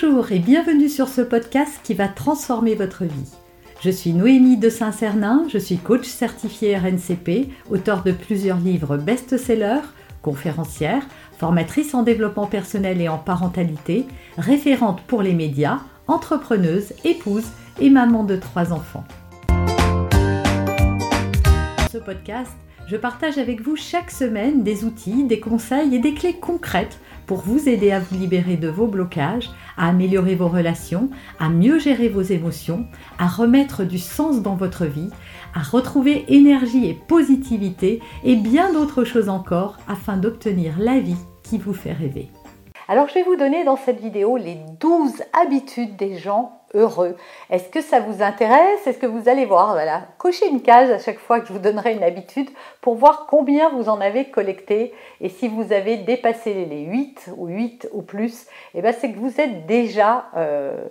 Bonjour et bienvenue sur ce podcast qui va transformer votre vie. Je suis Noémie de Saint-Cernin, je suis coach certifié RNCP, auteur de plusieurs livres best-sellers, conférencière, formatrice en développement personnel et en parentalité, référente pour les médias, entrepreneuse, épouse et maman de trois enfants. Dans ce podcast, je partage avec vous chaque semaine des outils, des conseils et des clés concrètes pour vous aider à vous libérer de vos blocages, à améliorer vos relations, à mieux gérer vos émotions, à remettre du sens dans votre vie, à retrouver énergie et positivité et bien d'autres choses encore afin d'obtenir la vie qui vous fait rêver. Alors je vais vous donner dans cette vidéo les 12 habitudes des gens heureux. Est-ce que ça vous intéresse? Est-ce que vous allez voir Voilà, cochez une case à chaque fois que je vous donnerai une habitude pour voir combien vous en avez collecté? Et si vous avez dépassé les 8 ou 8 ou plus, et eh ben c'est que vous êtes déjà euh,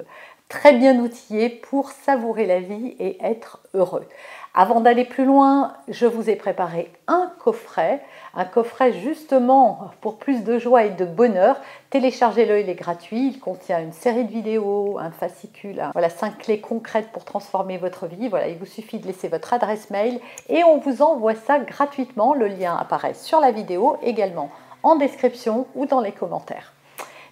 très bien outillé pour savourer la vie et être heureux. Avant d'aller plus loin, je vous ai préparé un coffret, un coffret justement pour plus de joie et de bonheur. Téléchargez-le, il est gratuit. Il contient une série de vidéos, un fascicule, voilà cinq clés concrètes pour transformer votre vie. Voilà, il vous suffit de laisser votre adresse mail et on vous envoie ça gratuitement. Le lien apparaît sur la vidéo également en description ou dans les commentaires.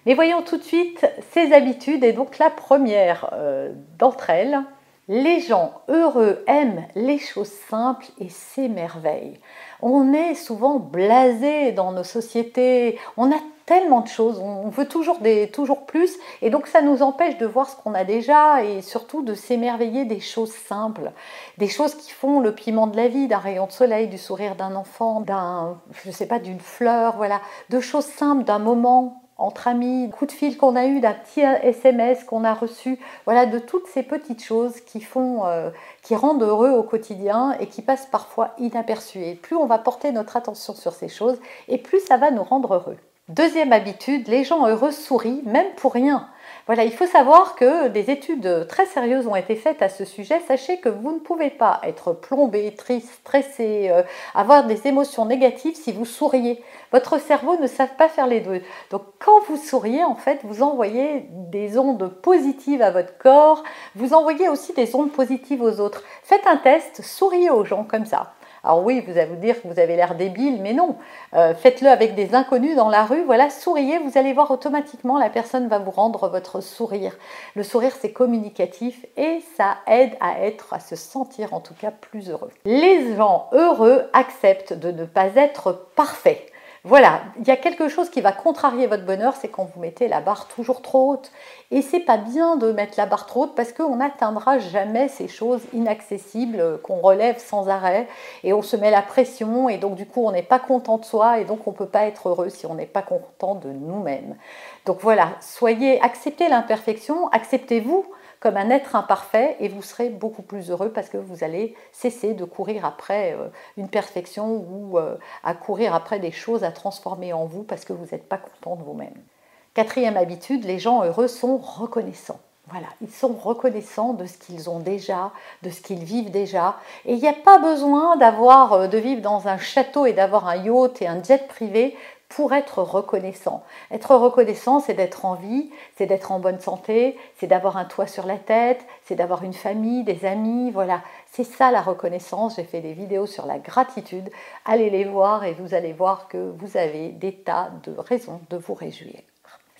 Mais voyons tout de suite ces habitudes et donc la première euh, d'entre elles. Les gens heureux aiment les choses simples et s'émerveillent. On est souvent blasé dans nos sociétés, on a tellement de choses, on veut toujours, des, toujours plus, et donc ça nous empêche de voir ce qu'on a déjà et surtout de s'émerveiller des choses simples, des choses qui font le piment de la vie, d'un rayon de soleil, du sourire d'un enfant, d'un, je sais pas, d'une fleur, voilà, de choses simples, d'un moment entre amis, coup de fil qu'on a eu, d'un petit SMS qu'on a reçu, voilà, de toutes ces petites choses qui font, euh, qui rendent heureux au quotidien et qui passent parfois inaperçues. Et plus on va porter notre attention sur ces choses, et plus ça va nous rendre heureux. Deuxième habitude, les gens heureux sourient, même pour rien. Voilà, il faut savoir que des études très sérieuses ont été faites à ce sujet. Sachez que vous ne pouvez pas être plombé, triste, stressé, euh, avoir des émotions négatives si vous souriez. Votre cerveau ne sait pas faire les deux. Donc quand vous souriez, en fait, vous envoyez des ondes positives à votre corps, vous envoyez aussi des ondes positives aux autres. Faites un test, souriez aux gens comme ça. Alors oui, vous allez vous dire que vous avez l'air débile, mais non. Euh, faites-le avec des inconnus dans la rue. Voilà, souriez, vous allez voir automatiquement, la personne va vous rendre votre sourire. Le sourire, c'est communicatif et ça aide à être, à se sentir en tout cas plus heureux. Les gens heureux acceptent de ne pas être parfaits. Voilà, il y a quelque chose qui va contrarier votre bonheur, c'est quand vous mettez la barre toujours trop haute. Et c'est pas bien de mettre la barre trop haute parce qu'on n'atteindra jamais ces choses inaccessibles qu'on relève sans arrêt et on se met la pression et donc du coup on n'est pas content de soi et donc on ne peut pas être heureux si on n'est pas content de nous-mêmes. Donc voilà, soyez, acceptez l'imperfection, acceptez-vous comme un être imparfait et vous serez beaucoup plus heureux parce que vous allez cesser de courir après euh, une perfection ou euh, à courir après des choses à transformer en vous parce que vous n'êtes pas content de vous-même. Quatrième habitude, les gens heureux sont reconnaissants. Voilà, ils sont reconnaissants de ce qu'ils ont déjà, de ce qu'ils vivent déjà. Et il n'y a pas besoin d'avoir, euh, de vivre dans un château et d'avoir un yacht et un jet privé pour être reconnaissant. Être reconnaissant, c'est d'être en vie, c'est d'être en bonne santé, c'est d'avoir un toit sur la tête, c'est d'avoir une famille, des amis, voilà. C'est ça la reconnaissance. J'ai fait des vidéos sur la gratitude. Allez les voir et vous allez voir que vous avez des tas de raisons de vous réjouir.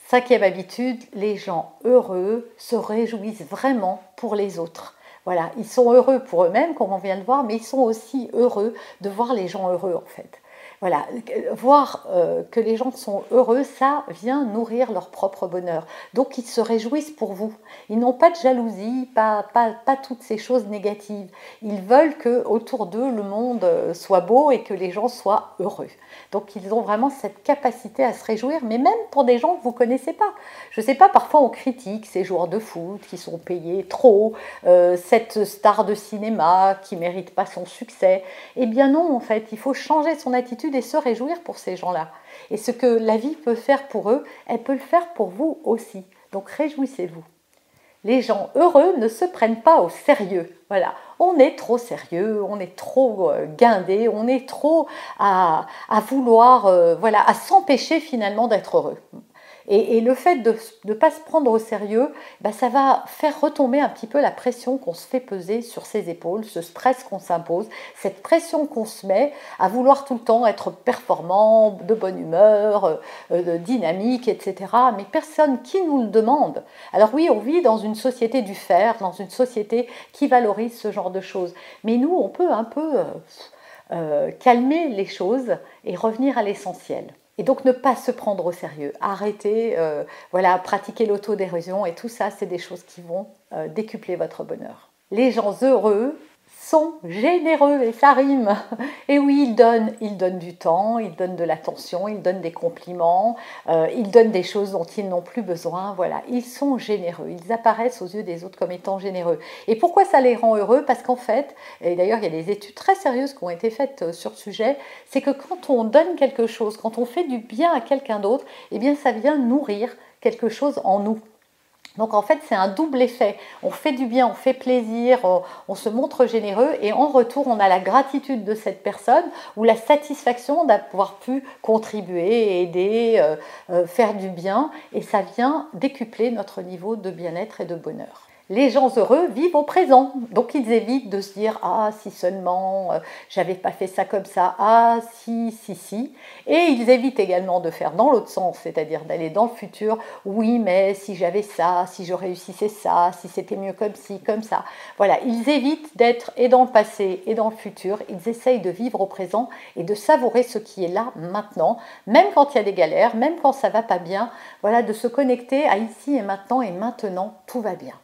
Cinquième habitude, les gens heureux se réjouissent vraiment pour les autres. Voilà, ils sont heureux pour eux-mêmes, comme on vient de voir, mais ils sont aussi heureux de voir les gens heureux en fait. Voilà, voir euh, que les gens sont heureux, ça vient nourrir leur propre bonheur. Donc ils se réjouissent pour vous. Ils n'ont pas de jalousie, pas, pas, pas, toutes ces choses négatives. Ils veulent que autour d'eux le monde euh, soit beau et que les gens soient heureux. Donc ils ont vraiment cette capacité à se réjouir, mais même pour des gens que vous connaissez pas. Je sais pas, parfois on critique ces joueurs de foot qui sont payés trop, euh, cette star de cinéma qui mérite pas son succès. Eh bien non, en fait, il faut changer son attitude et se réjouir pour ces gens-là. Et ce que la vie peut faire pour eux, elle peut le faire pour vous aussi. Donc réjouissez-vous. Les gens heureux ne se prennent pas au sérieux. Voilà, on est trop sérieux, on est trop euh, guindé, on est trop à, vouloir, euh, voilà, à s'empêcher finalement d'être heureux. Et, le fait de ne pas se prendre au sérieux, bah, ça va faire retomber un petit peu la pression qu'on se fait peser sur ses épaules, ce stress qu'on s'impose, cette pression qu'on se met à vouloir tout le temps être performant, de bonne humeur, euh, dynamique, etc. Mais personne qui nous le demande. Alors oui, on vit dans une société du faire, dans une société qui valorise ce genre de choses. Mais nous, on peut un peu euh, euh, calmer les choses et revenir à l'essentiel. Et donc ne pas se prendre au sérieux, arrêter, euh, voilà, pratiquer l'autodérision et tout ça, c'est des choses qui vont euh, décupler votre bonheur. Les gens heureux sont généreux et ça rime. Et oui, ils donnent, ils donnent du temps, ils donnent de l'attention, ils donnent des compliments, euh, ils donnent des choses dont ils n'ont plus besoin. Voilà, ils sont généreux, ils apparaissent aux yeux des autres comme étant généreux. Et pourquoi ça les rend heureux? Parce qu'en fait, et d'ailleurs il y a des études très sérieuses qui ont été faites euh, sur ce sujet, c'est que quand on donne quelque chose, quand on fait du bien à quelqu'un d'autre, eh bien ça vient nourrir quelque chose en nous. Donc en fait, c'est un double effet. On fait du bien, on fait plaisir, on, se montre généreux et en retour, on a la gratitude de cette personne ou la satisfaction d'avoir pu contribuer, aider, euh, euh, faire du bien et ça vient décupler notre niveau de bien-être et de bonheur les gens heureux vivent au présent. Donc ils évitent de se dire Ah, si seulement euh, j'avais pas fait ça comme ça, ah, si, si, si. Et ils évitent également de faire dans l'autre sens, c'est-à-dire d'aller dans le futur Oui, mais si j'avais ça, si je réussissais ça, si c'était mieux comme ci, comme ça. Voilà, ils évitent d'être et dans le passé et dans le futur. Ils essayent de vivre au présent et de savourer ce qui est là maintenant, même quand il y a des galères, même quand ça va pas bien. Voilà, de se connecter à ici et maintenant et maintenant, tout va bien.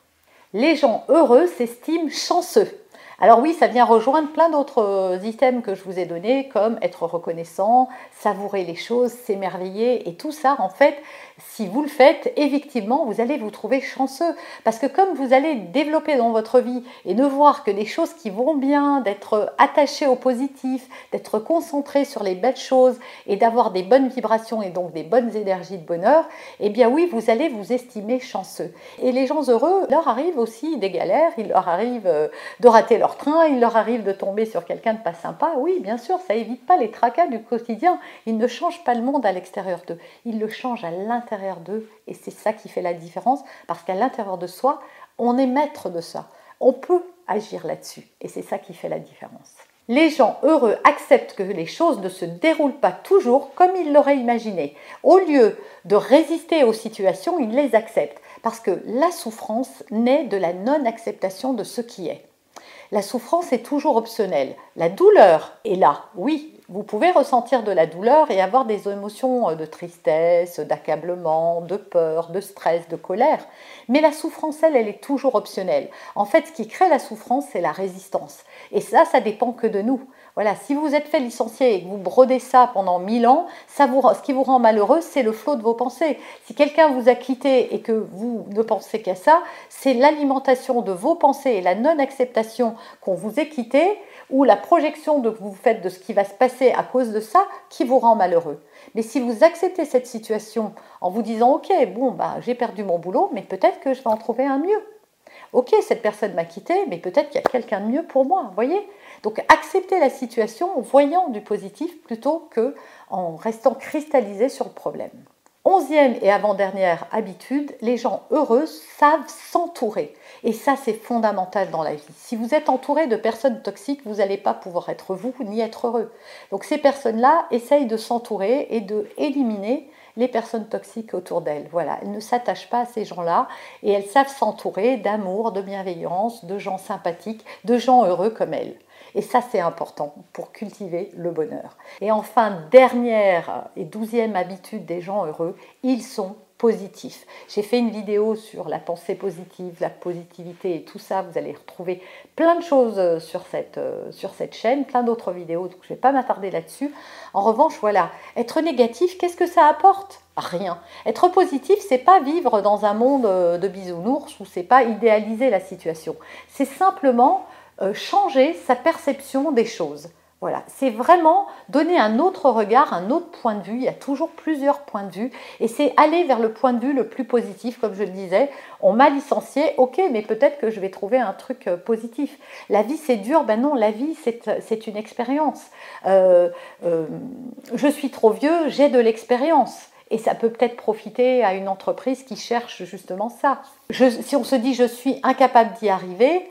Les gens heureux s'estiment chanceux. Alors oui, ça vient rejoindre plein d'autres euh, items que je vous ai donnés, comme être reconnaissant, savourer les choses, s'émerveiller, et tout ça, en fait, si vous le faites, effectivement, vous allez vous trouver chanceux. Parce que comme vous allez développer dans votre vie et ne voir que des choses qui vont bien, d'être attaché au positif, d'être concentré sur les belles choses et d'avoir des bonnes vibrations et donc des bonnes énergies de bonheur, eh bien oui, vous allez vous estimer chanceux. Et les gens heureux, leur arrive aussi des galères, il leur arrive euh, de rater leur train, il leur arrive de tomber sur quelqu'un de pas sympa. Oui, bien sûr, ça évite pas les tracas du quotidien. Ils ne changent pas le monde à l'extérieur d'eux, ils le changent à l'intérieur d'eux et c'est ça qui fait la différence parce qu'à l'intérieur de soi, on est maître de ça. On peut agir là-dessus et c'est ça qui fait la différence. Les gens heureux acceptent que les choses ne se déroulent pas toujours comme ils l'auraient imaginé. Au lieu de résister aux situations, ils les acceptent parce que la souffrance naît de la non-acceptation de ce qui est. La souffrance est toujours optionnelle. La douleur est là, oui, vous pouvez ressentir de la douleur et avoir des émotions euh, de tristesse, d'accablement, de peur, de stress, de colère. Mais la souffrance, elle, elle est toujours optionnelle. En fait, ce qui crée la souffrance, c'est la résistance. Et ça, ça dépend que de nous. Voilà, si vous êtes fait licencier et que vous brodez ça pendant mille ans, ce qui vous rend malheureux, c'est le flot de vos pensées. Si quelqu'un vous a quitté et que vous ne pensez qu'à ça, c'est l'alimentation de vos pensées et la non-acceptation qu'on vous ait quitté ou la projection que vous faites de ce qui va se passer à cause de ça qui vous rend malheureux. Mais si vous acceptez cette situation en vous disant ok bon bah j'ai perdu mon boulot mais peut-être que je vais en trouver un mieux. Ok cette personne m'a quitté mais peut-être qu'il y a quelqu'un de mieux pour moi. Voyez donc accepter la situation en voyant du positif plutôt que en restant cristallisé sur le problème. Onzième et avant-dernière habitude, les gens heureux savent s'entourer. Et ça, c'est fondamental dans la vie. Si vous êtes entouré de personnes toxiques, vous n'allez pas pouvoir être vous ni être heureux. Donc ces personnes-là essayent de s'entourer et de éliminer les personnes toxiques autour d'elles. Voilà, elles ne s'attachent pas à ces gens-là et elles savent s'entourer d'amour, de bienveillance, de gens sympathiques, de gens heureux comme elles. Et ça, c'est important pour cultiver le bonheur. Et enfin, dernière et douzième habitude des gens heureux, ils sont positifs. J'ai fait une vidéo sur la pensée positive, la positivité et tout ça. Vous allez retrouver plein de choses sur cette, sur cette chaîne, plein d'autres vidéos, donc je ne vais pas m'attarder là-dessus. En revanche, voilà, être négatif, qu'est-ce que ça apporte? Rien. Être positif, c'est pas vivre dans un monde de bisounours ou c'est pas idéaliser la situation. C'est simplement euh, changer sa perception des choses. Voilà, c'est vraiment donner un autre regard, un autre point de vue. Il y a toujours plusieurs points de vue et c'est aller vers le point de vue le plus positif, comme je le disais. On m'a licencié, ok, mais peut-être que je vais trouver un truc euh, positif. La vie c'est dur, ben non, la vie c'est une expérience. Euh, je suis trop vieux, j'ai de l'expérience. Et ça peut peut-être profiter à une entreprise qui cherche justement ça. si on se dit je suis incapable d'y arriver,